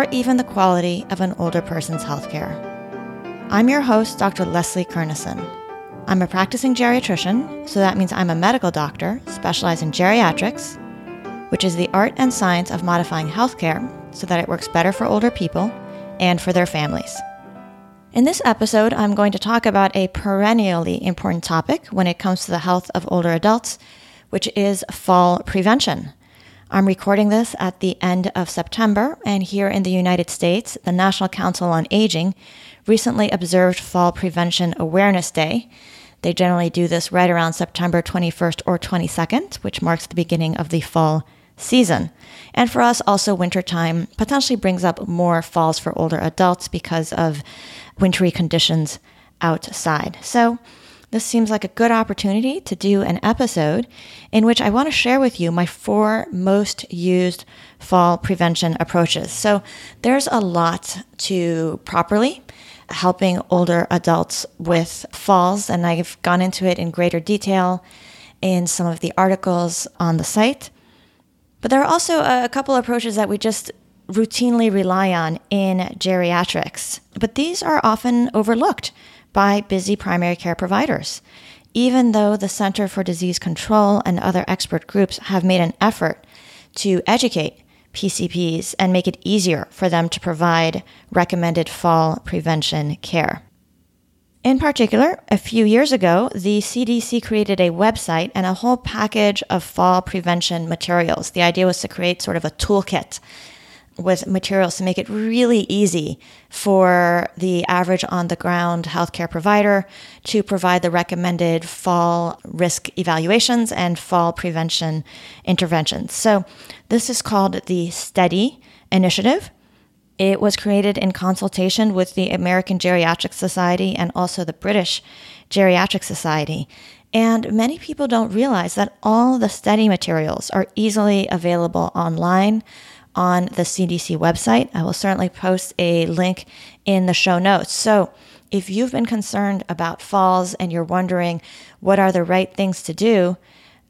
or even the quality of an older person's healthcare. I'm your host, Dr. Leslie Kernisan. I'm a practicing geriatrician, so that means I'm a medical doctor specialized in geriatrics, which is the art and science of modifying healthcare so that it works better for older people and for their families. In this episode, I'm going to talk about a perennially important topic when it comes to the health of older adults, which is fall prevention. I'm recording this at the end of September, and here in the United States, the National Council on Aging recently observed Fall Prevention Awareness Day. They generally do this right around September 21st or 22nd, which marks the beginning of the fall season. And for us, also, wintertime potentially brings up more falls for older adults because of wintry conditions outside. So, this seems like a good opportunity to do an episode in which I want to share with you my four most used fall prevention approaches. So there's a lot to properly helping older adults with falls, and I've gone into it in greater detail in some of the articles on the site. But there are also a couple approaches that we just routinely rely on in geriatrics, but these are often overlooked by busy primary care providers. Even though the Center for Disease Control and other expert groups have made an effort to educate PCPs and make it easier for them to provide recommended fall prevention care. In particular, a few years ago, the CDC created a website and a whole package of fall prevention materials. The idea was to create sort of a toolkit with materials to make it really easy for the average on the ground healthcare provider to provide the recommended fall risk evaluations and fall prevention interventions. So, this is called the STEADI Initiative. It was created in consultation with the American Geriatric Society and also the British Geriatric Society. And many people don't realize that all the STEADI materials are easily available online on the CDC website. I will certainly post a link in the show notes. So, if you've been concerned about falls and you're wondering what are the right things to do,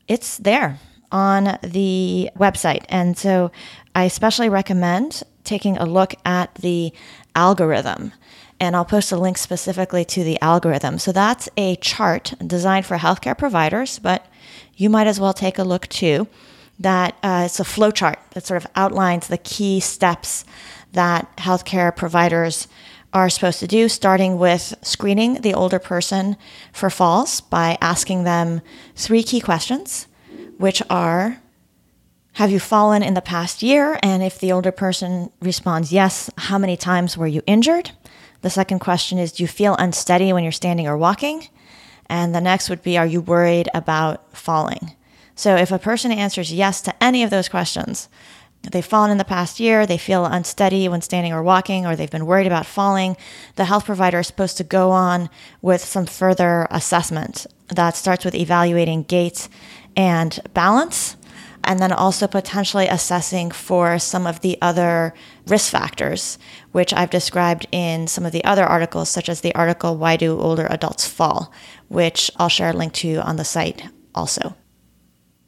it's there on the website. And so, I especially recommend taking a look at the algorithm. And I'll post a link specifically to the algorithm. So, that's a chart designed for healthcare providers, but you might as well take a look too that uh, it's a flowchart that sort of outlines the key steps that healthcare providers are supposed to do, starting with screening the older person for falls by asking them three key questions, which are Have you fallen in the past year? And if the older person responds yes, how many times were you injured? The second question is Do you feel unsteady when you're standing or walking? And the next would be Are you worried about falling? So if a person answers yes to any of those questions, they've fallen in the past year, they feel unsteady when standing or walking, or they've been worried about falling, the health provider is supposed to go on with some further assessment that starts with evaluating gait and balance. And then also potentially assessing for some of the other risk factors, which I've described in some of the other articles, such as the article, Why Do Older Adults Fall, which I'll share a link to on the site also.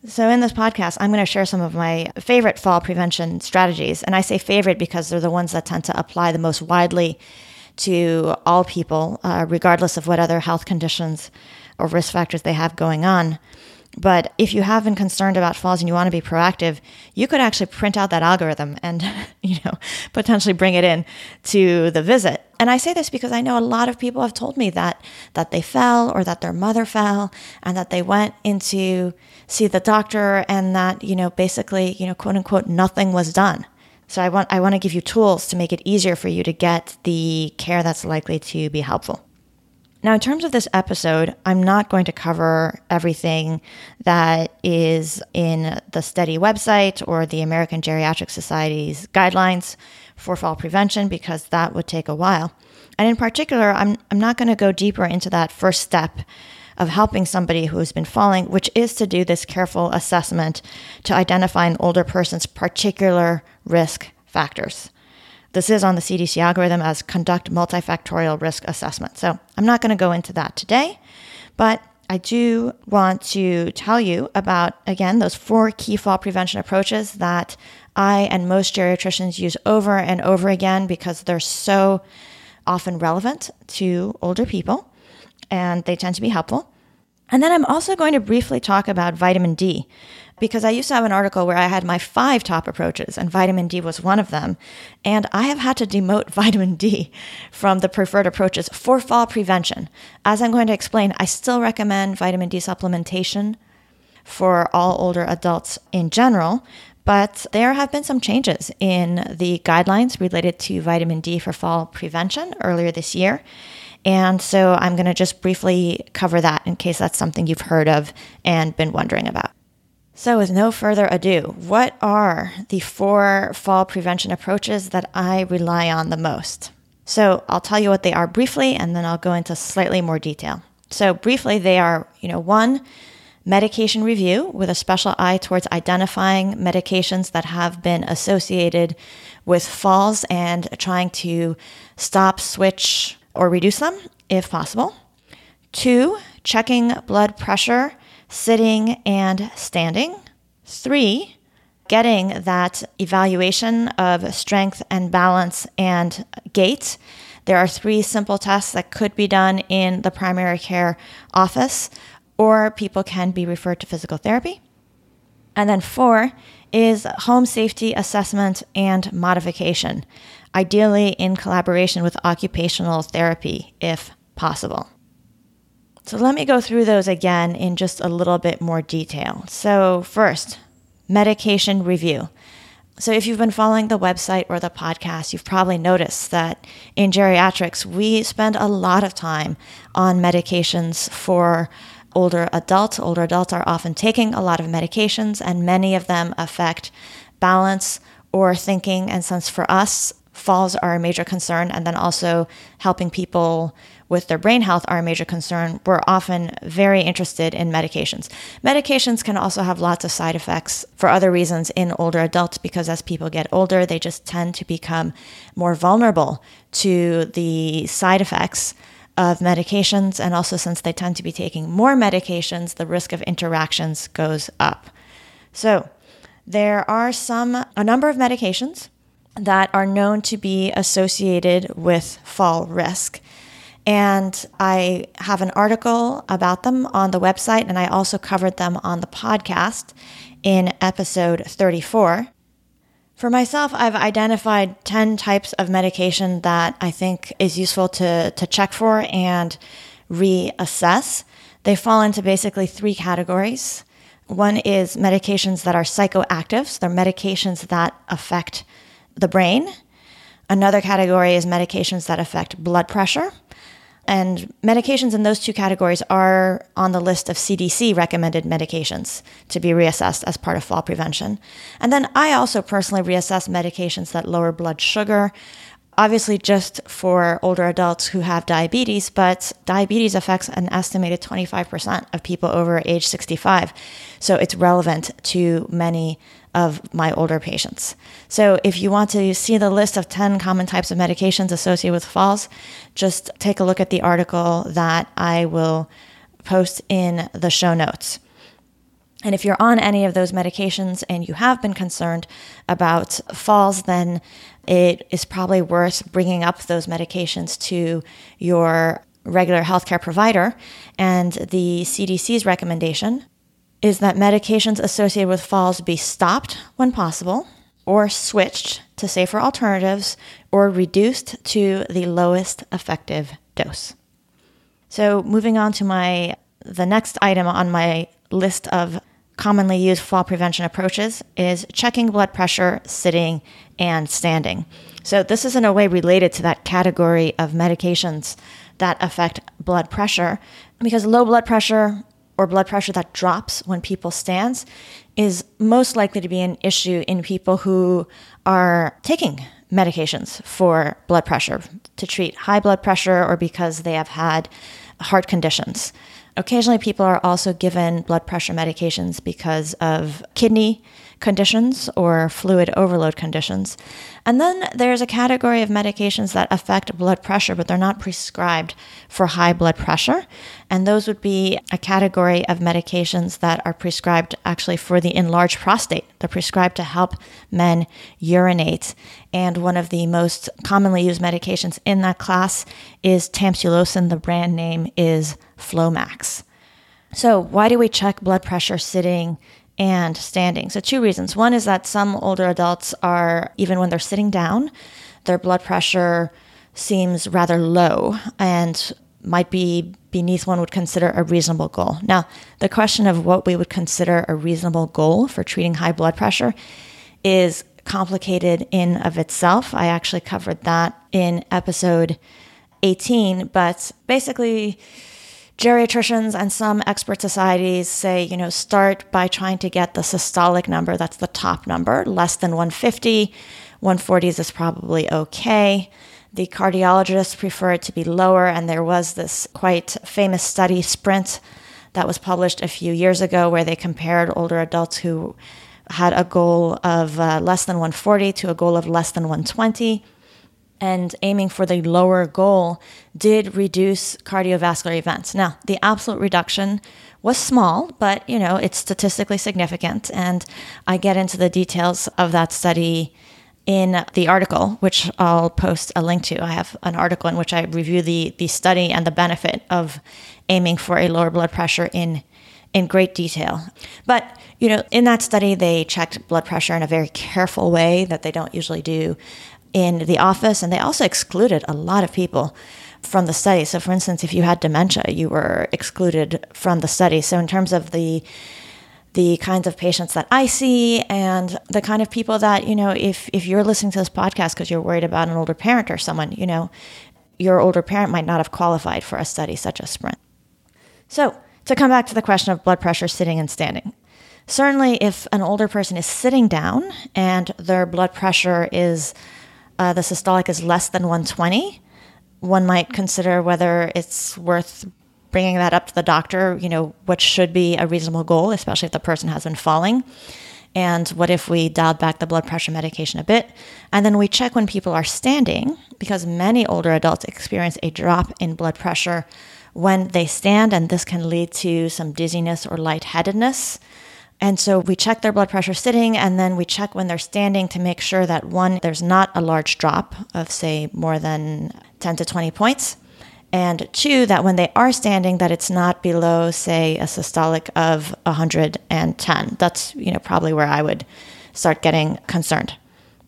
So, in this podcast, I'm going to share some of my favorite fall prevention strategies. And I say favorite because they're the ones that tend to apply the most widely to all people, uh, regardless of what other health conditions or risk factors they have going on. But if you have been concerned about falls and you want to be proactive, you could actually print out that algorithm and, you know, potentially bring it in to the visit. And I say this because I know a lot of people have told me that that they fell or that their mother fell and that they went into see the doctor and that, you know, basically, you know, quote unquote nothing was done. So I want I want to give you tools to make it easier for you to get the care that's likely to be helpful. Now, in terms of this episode, I'm not going to cover everything that is in the STEADI website or the American Geriatric Society's guidelines for fall prevention because that would take a while. And in particular, I'm, I'm not going to go deeper into that first step of helping somebody who has been falling, which is to do this careful assessment to identify an older person's particular risk factors. This is on the CDC algorithm as conduct multifactorial risk assessment. So I'm not going to go into that today, but I do want to tell you about, again, those four key fall prevention approaches that I and most geriatricians use over and over again because they're so often relevant to older people and they tend to be helpful. And then I'm also going to briefly talk about vitamin D because I used to have an article where I had my five top approaches, and vitamin D was one of them. And I have had to demote vitamin D from the preferred approaches for fall prevention. As I'm going to explain, I still recommend vitamin D supplementation for all older adults in general, but there have been some changes in the guidelines related to vitamin D for fall prevention earlier this year. And so I'm going to just briefly cover that in case that's something you've heard of and been wondering about. So, with no further ado, what are the four fall prevention approaches that I rely on the most? So, I'll tell you what they are briefly and then I'll go into slightly more detail. So, briefly, they are, you know, one, medication review with a special eye towards identifying medications that have been associated with falls and trying to stop, switch, or reduce them if possible. Two, checking blood pressure, sitting and standing. Three, getting that evaluation of strength and balance and gait. There are three simple tests that could be done in the primary care office or people can be referred to physical therapy. And then four is home safety assessment and modification, ideally in collaboration with occupational therapy if possible. So let me go through those again in just a little bit more detail. So, first, medication review. So, if you've been following the website or the podcast, you've probably noticed that in geriatrics, we spend a lot of time on medications for older adults. Older adults are often taking a lot of medications, and many of them affect balance or thinking. And since for us, falls are a major concern, and then also helping people with their brain health are a major concern, we're often very interested in medications. Medications can also have lots of side effects for other reasons in older adults because as people get older, they just tend to become more vulnerable to the side effects of medications. And also, since they tend to be taking more medications, the risk of interactions goes up. So, there are some, a number of medications that are known to be associated with fall risk. And I have an article about them on the website, and I also covered them on the podcast in episode 34. For myself, I've identified 10 types of medication that I think is useful to, to check for and reassess. They fall into basically three categories. One is medications that are psychoactive, so they're medications that affect the brain. Another category is medications that affect blood pressure. And medications in those two categories are on the list of CDC recommended medications to be reassessed as part of fall prevention. And then I also personally reassess medications that lower blood sugar, obviously just for older adults who have diabetes, but diabetes affects an estimated 25% of people over age 65. So it's relevant to many of my older patients. So if you want to see the list of 10 common types of medications associated with falls, just take a look at the article that I will post in the show notes. And if you're on any of those medications and you have been concerned about falls, then it is probably worth bringing up those medications to your regular healthcare provider. And the CDC's recommendation is that medications associated with falls be stopped when possible or switched to safer alternatives or reduced to the lowest effective dose. So moving on to my the next item on my list of commonly used fall prevention approaches is checking blood pressure sitting and standing. So this is in a way related to that category of medications that affect blood pressure because low blood pressure or blood pressure that drops when people stands is most likely to be an issue in people who are taking medications for blood pressure to treat high blood pressure or because they have had heart conditions. Occasionally, people are also given blood pressure medications because of kidney conditions or fluid overload conditions. And then there's a category of medications that affect blood pressure, but they're not prescribed for high blood pressure. And those would be a category of medications that are prescribed actually for the enlarged prostate. They're prescribed to help men urinate. And one of the most commonly used medications in that class is tamsulosin. The brand name is Flomax. So, why do we check blood pressure sitting and standing. So, two reasons. One is that some older adults are, even when they're sitting down, their blood pressure seems rather low and might be beneath one would consider a reasonable goal. Now, the question of what we would consider a reasonable goal for treating high blood pressure is complicated in of itself. I actually covered that in episode 18, but basically geriatricians and some expert societies say, you know, start by trying to get the systolic number, that's the top number, less than 150. 140s is probably okay. The cardiologists prefer it to be lower, and there was this quite famous study, Sprint, that was published a few years ago where they compared older adults who had a goal of uh, less than 140 to a goal of less than 120 and aiming for the lower goal did reduce cardiovascular events. Now, the absolute reduction was small, but you know, it's statistically significant and I get into the details of that study in the article, which I'll post a link to. I have an article in which I review the the study and the benefit of aiming for a lower blood pressure in in great detail. But, you know, in that study, they checked blood pressure in a very careful way that they don't usually do in the office, and they also excluded a lot of people from the study. So, for instance, if you had dementia, you were excluded from the study. So, in terms of the the kinds of patients that I see and the kind of people that, you know, if, if you're listening to this podcast because you're worried about an older parent or someone, you know, your older parent might not have qualified for a study such as Sprint. So, to come back to the question of blood pressure sitting and standing. Certainly, if an older person is sitting down and their blood pressure is uh, the systolic is less than 120, one might consider whether it's worth bringing that up to the doctor, you know, what should be a reasonable goal, especially if the person has been falling. And what if we dialed back the blood pressure medication a bit? And then we check when people are standing, because many older adults experience a drop in blood pressure when they stand, and this can lead to some dizziness or lightheadedness. And so we check their blood pressure sitting and then we check when they're standing to make sure that one, there's not a large drop of, say, more than 10 to 20 points. And two, that when they are standing, that it's not below, say, a systolic of 110. That's, you know, probably where I would start getting concerned.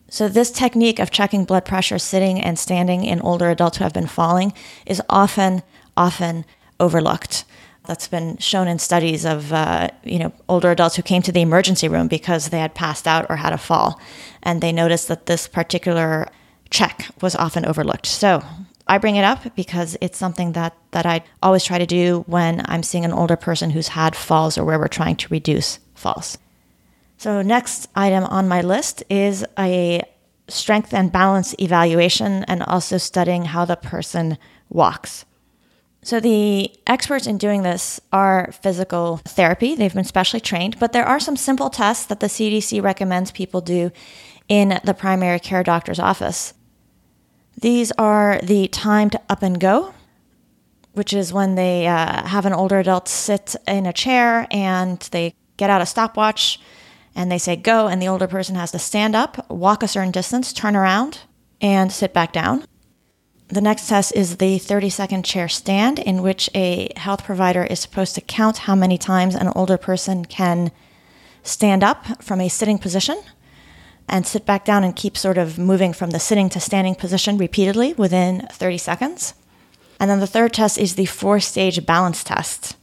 So, this technique of checking blood pressure sitting and standing in older adults who have been falling is often, often overlooked that's been shown in studies of uh, you know older adults who came to the emergency room because they had passed out or had a fall, and they noticed that this particular check was often overlooked. So I bring it up because it's something that that I always try to do when I'm seeing an older person who's had falls or where we're trying to reduce falls. So next item on my list is a strength and balance evaluation and also studying how the person walks. So, the experts in doing this are physical therapy. They've been specially trained, but there are some simple tests that the CDC recommends people do in the primary care doctor's office. These are the timed up and go, which is when they uh, have an older adult sit in a chair and they get out a stopwatch and they say go, and the older person has to stand up, walk a certain distance, turn around, and sit back down. The next test is the 30 second chair stand, in which a health provider is supposed to count how many times an older person can stand up from a sitting position and sit back down and keep sort of moving from the sitting to standing position repeatedly within 30 seconds. And then the third test is the four stage balance test,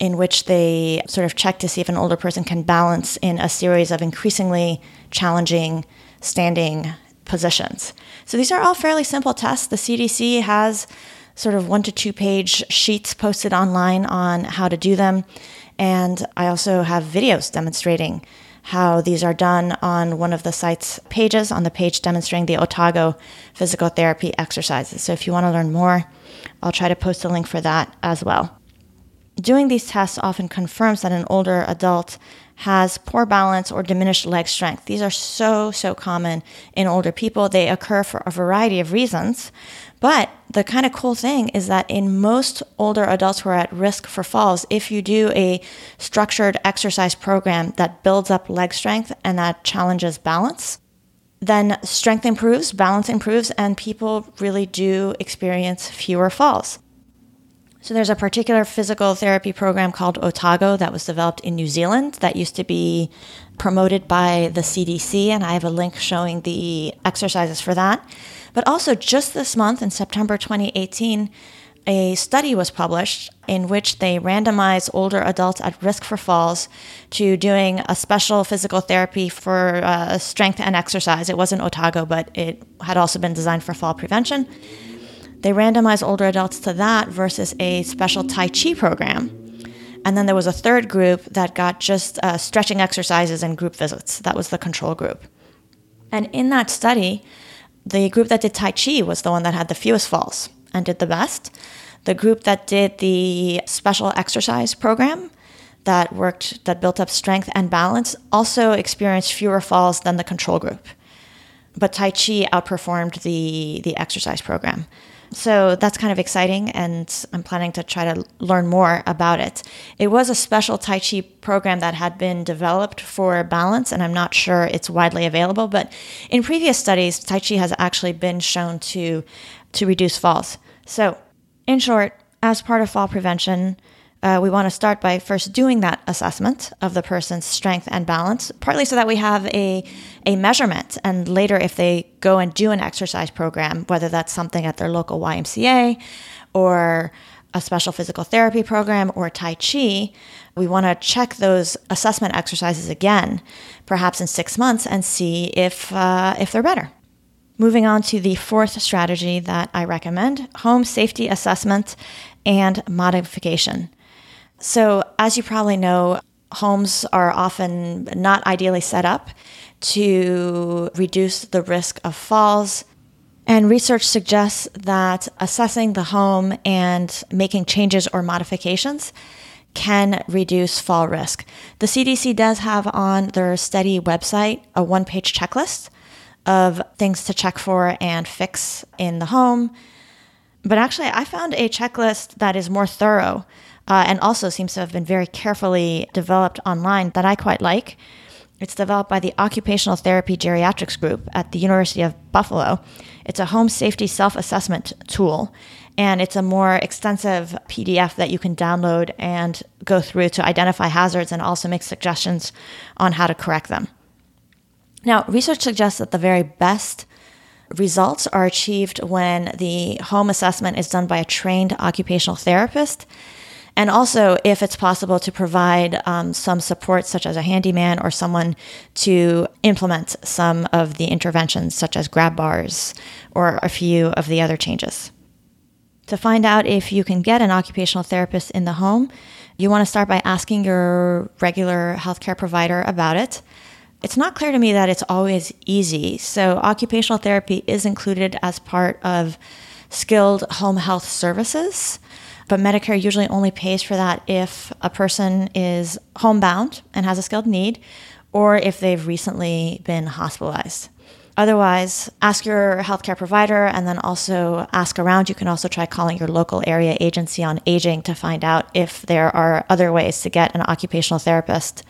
in which they sort of check to see if an older person can balance in a series of increasingly challenging standing positions. So these are all fairly simple tests. The CDC has sort of one to two page sheets posted online on how to do them. And I also have videos demonstrating how these are done on one of the site's pages on the page demonstrating the Otago physical therapy exercises. So if you want to learn more, I'll try to post a link for that as well. Doing these tests often confirms that an older adult has poor balance or diminished leg strength. These are so, so common in older people. They occur for a variety of reasons. But the kind of cool thing is that in most older adults who are at risk for falls, if you do a structured exercise program that builds up leg strength and that challenges balance, then strength improves, balance improves, and people really do experience fewer falls. So there's a particular physical therapy program called Otago that was developed in New Zealand that used to be promoted by the CDC, and I have a link showing the exercises for that. But also, just this month in September 2018, a study was published in which they randomized older adults at risk for falls to doing a special physical therapy for uh, strength and exercise. It wasn't Otago, but it had also been designed for fall prevention. They randomized older adults to that versus a special Tai Chi program. And then there was a third group that got just uh, stretching exercises and group visits. That was the control group. And in that study, the group that did Tai Chi was the one that had the fewest falls and did the best. The group that did the special exercise program that worked, that built up strength and balance, also experienced fewer falls than the control group. But Tai Chi outperformed the, the exercise program. So that's kind of exciting, and I'm planning to try to learn more about it. It was a special Tai Chi program that had been developed for balance, and I'm not sure it's widely available. But in previous studies, Tai Chi has actually been shown to to reduce falls. So, in short, as part of fall prevention, uh, we want to start by first doing that assessment of the person's strength and balance, partly so that we have a, a measurement. And later, if they go and do an exercise program, whether that's something at their local YMCA or a special physical therapy program or Tai Chi, we want to check those assessment exercises again, perhaps in six months, and see if, uh, if they're better. Moving on to the fourth strategy that I recommend home safety assessment and modification. So, as you probably know, homes are often not ideally set up to reduce the risk of falls. And research suggests that assessing the home and making changes or modifications can reduce fall risk. The CDC does have on their study website a one page checklist of things to check for and fix in the home. But actually, I found a checklist that is more thorough uh, and also seems to have been very carefully developed online that I quite like. It's developed by the Occupational Therapy Geriatrics Group at the University of Buffalo. It's a home safety self assessment tool, and it's a more extensive PDF that you can download and go through to identify hazards and also make suggestions on how to correct them. Now, research suggests that the very best results are achieved when the home assessment is done by a trained occupational therapist and also, if it's possible, to provide um, some support, such as a handyman or someone to implement some of the interventions, such as grab bars or a few of the other changes. To find out if you can get an occupational therapist in the home, you want to start by asking your regular healthcare provider about it. It's not clear to me that it's always easy. So, occupational therapy is included as part of skilled home health services. But Medicare usually only pays for that if a person is homebound and has a skilled need, or if they've recently been hospitalized. Otherwise, ask your healthcare provider and then also ask around. You can also try calling your local area agency on aging to find out if there are other ways to get an occupational therapist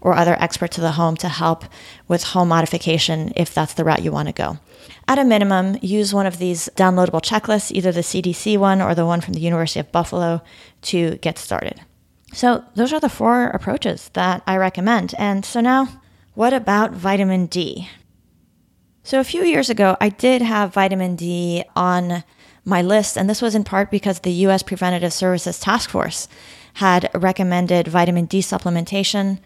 or other expert to the home to help with home modification if that's the route you want to go. At a minimum, use one of these downloadable checklists, either the CDC one or the one from the University of Buffalo, to get started. So, those are the four approaches that I recommend. And so, now what about vitamin D? So, a few years ago, I did have vitamin D on my list, and this was in part because the US Preventative Services Task Force had recommended vitamin D supplementation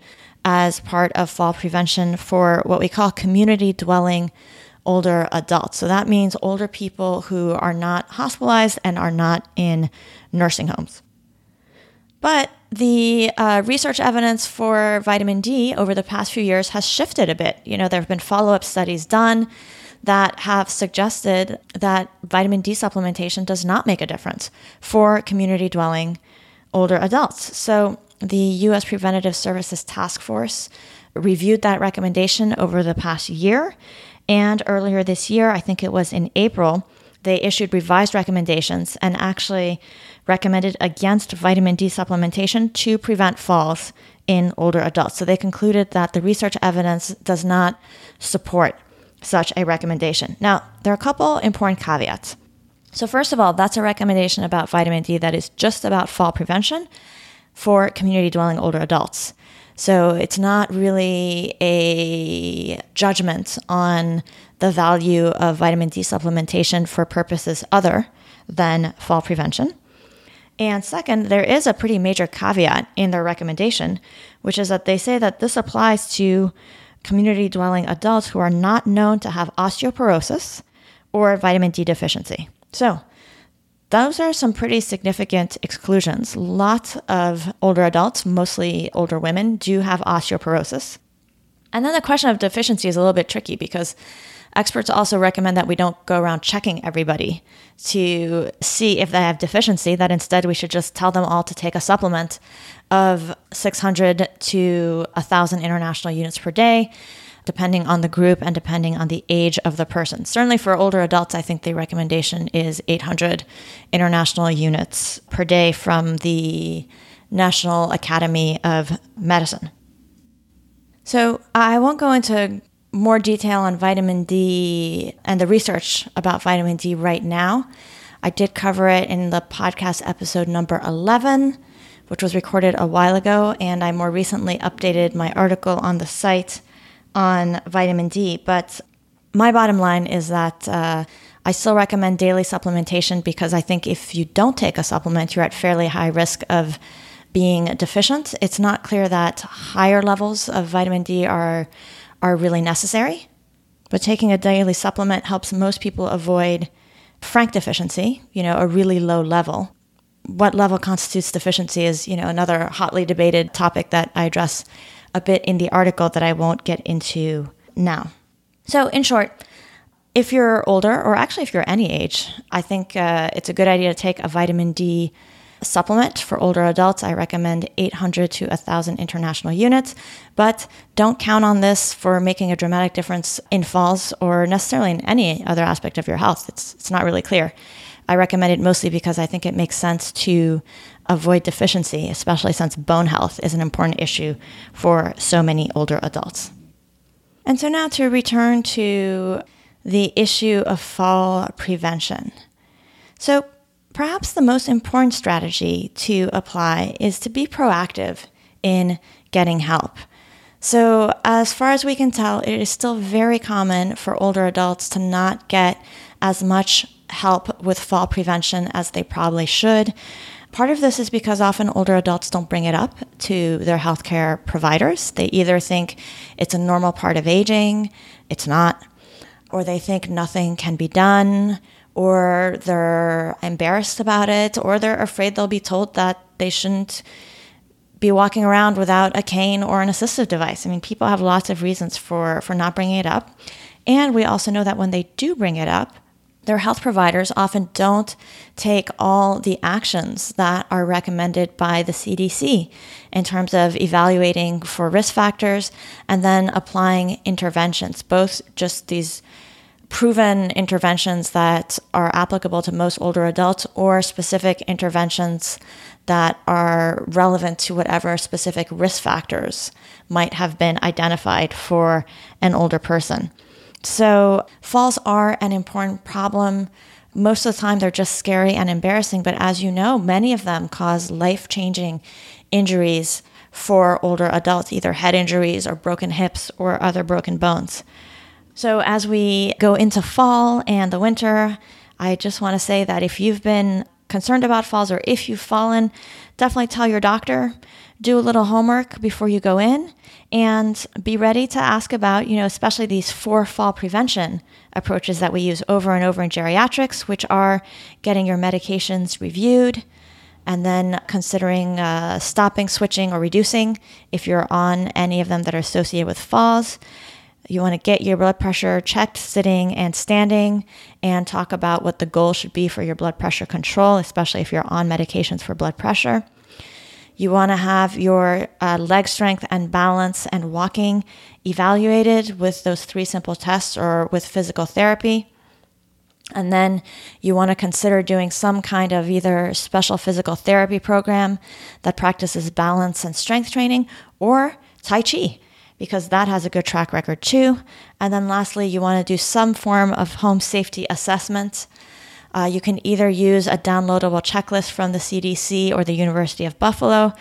as part of fall prevention for what we call community dwelling older adults. So that means older people who are not hospitalized and are not in nursing homes. But the uh, research evidence for vitamin D over the past few years has shifted a bit. You know, there have been follow up studies done that have suggested that vitamin D supplementation does not make a difference for community dwelling older adults. So, the U.S. Preventative Services Task Force reviewed that recommendation over the past year. And earlier this year, I think it was in April, they issued revised recommendations and actually recommended against vitamin D supplementation to prevent falls in older adults. So they concluded that the research evidence does not support such a recommendation. Now, there are a couple important caveats. So, first of all, that's a recommendation about vitamin D that is just about fall prevention for community dwelling older adults. So, it's not really a judgment on the value of vitamin D supplementation for purposes other than fall prevention. And second, there is a pretty major caveat in their recommendation, which is that they say that this applies to community dwelling adults who are not known to have osteoporosis or vitamin D deficiency. So, those are some pretty significant exclusions. Lots of older adults, mostly older women, do have osteoporosis. And then the question of deficiency is a little bit tricky because Experts also recommend that we don't go around checking everybody to see if they have deficiency, that instead we should just tell them all to take a supplement of 600 to 1,000 international units per day, depending on the group and depending on the age of the person. Certainly for older adults, I think the recommendation is 800 international units per day from the National Academy of Medicine. So I won't go into more detail on vitamin D and the research about vitamin D right now. I did cover it in the podcast episode number 11, which was recorded a while ago, and I more recently updated my article on the site on vitamin D. But my bottom line is that uh, I still recommend daily supplementation because I think if you don't take a supplement, you're at fairly high risk of being deficient. It's not clear that higher levels of vitamin D are are really necessary. But taking a daily supplement helps most people avoid frank deficiency, you know, a really low level. What level constitutes deficiency is, you know, another hotly debated topic that I address a bit in the article that I won't get into now. So, in short, if you're older, or actually if you're any age, I think uh, it's a good idea to take a vitamin D supplement for older adults, I recommend 800 to 1,000 international units, but don't count on this for making a dramatic difference in falls or necessarily in any other aspect of your health. It's, it's not really clear. I recommend it mostly because I think it makes sense to avoid deficiency, especially since bone health is an important issue for so many older adults. And so now to return to the issue of fall prevention. So, Perhaps the most important strategy to apply is to be proactive in getting help. So, as far as we can tell, it is still very common for older adults to not get as much help with fall prevention as they probably should. Part of this is because often older adults don't bring it up to their healthcare providers. They either think it's a normal part of aging, it's not, or they think nothing can be done, or they're embarrassed about it, or they're afraid they'll be told that they shouldn't be walking around without a cane or an assistive device. I mean, people have lots of reasons for, for not bringing it up. And we also know that when they do bring it up, their health providers often don't take all the actions that are recommended by the CDC in terms of evaluating for risk factors and then applying interventions, both just these proven interventions that are applicable to most older adults or specific interventions that are relevant to whatever specific risk factors might have been identified for an older person. So, falls are an important problem. Most of the time, they're just scary and embarrassing, but as you know, many of them cause life changing injuries for older adults, either head injuries or broken hips or other broken bones. So, as we go into fall and the winter, I just want to say that if you've been concerned about falls or if you've fallen, definitely tell your doctor. Do a little homework before you go in and be ready to ask about, you know, especially these four fall prevention approaches that we use over and over in geriatrics, which are getting your medications reviewed, and then considering uh, stopping, switching, or reducing if you're on any of them that are associated with falls. You want to get your blood pressure checked sitting and standing and talk about what the goal should be for your blood pressure control, especially if you're on medications for blood pressure. You want to have your uh, leg strength and balance and walking evaluated with those three simple tests or with physical therapy. And then you want to consider doing some kind of either special physical therapy program that practices balance and strength training or Tai Chi, because that has a good track record too. And then lastly, you want to do some form of home safety assessment. Uh, you can either use a downloadable checklist from the CDC or the University of Buffalo,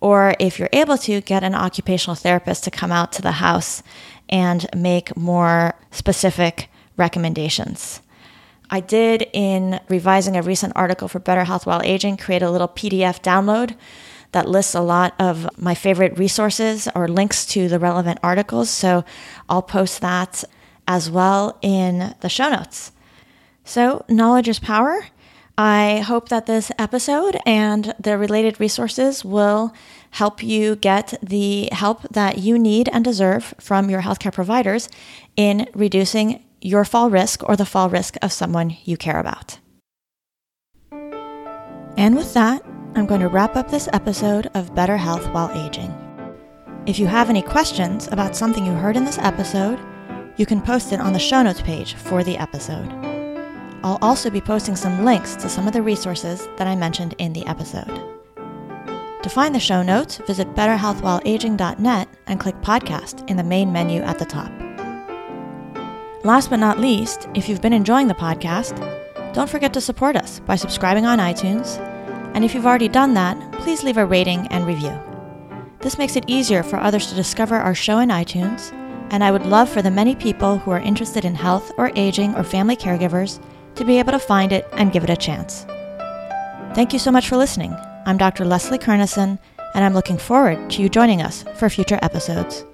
or if you're able to, get an occupational therapist to come out to the house and make more specific recommendations. I did, in revising a recent article for Better Health While Aging, create a little PDF download that lists a lot of my favorite resources or links to the relevant articles. So I'll post that as well in the show notes. So, knowledge is power. I hope that this episode and the related resources will help you get the help that you need and deserve from your healthcare providers in reducing your fall risk or the fall risk of someone you care about. And with that, I'm going to wrap up this episode of Better Health While Aging. If you have any questions about something you heard in this episode, you can post it on the show notes page for the episode. I'll also be posting some links to some of the resources that I mentioned in the episode. To find the show notes, visit betterhealthwhileaging.net and click podcast in the main menu at the top. Last but not least, if you've been enjoying the podcast, don't forget to support us by subscribing on iTunes. And if you've already done that, please leave a rating and review. This makes it easier for others to discover our show in iTunes, and I would love for the many people who are interested in health or aging or family caregivers to be able to find it and give it a chance. Thank you so much for listening. I'm Dr. Leslie Kernisan, and I'm looking forward to you joining us for future episodes.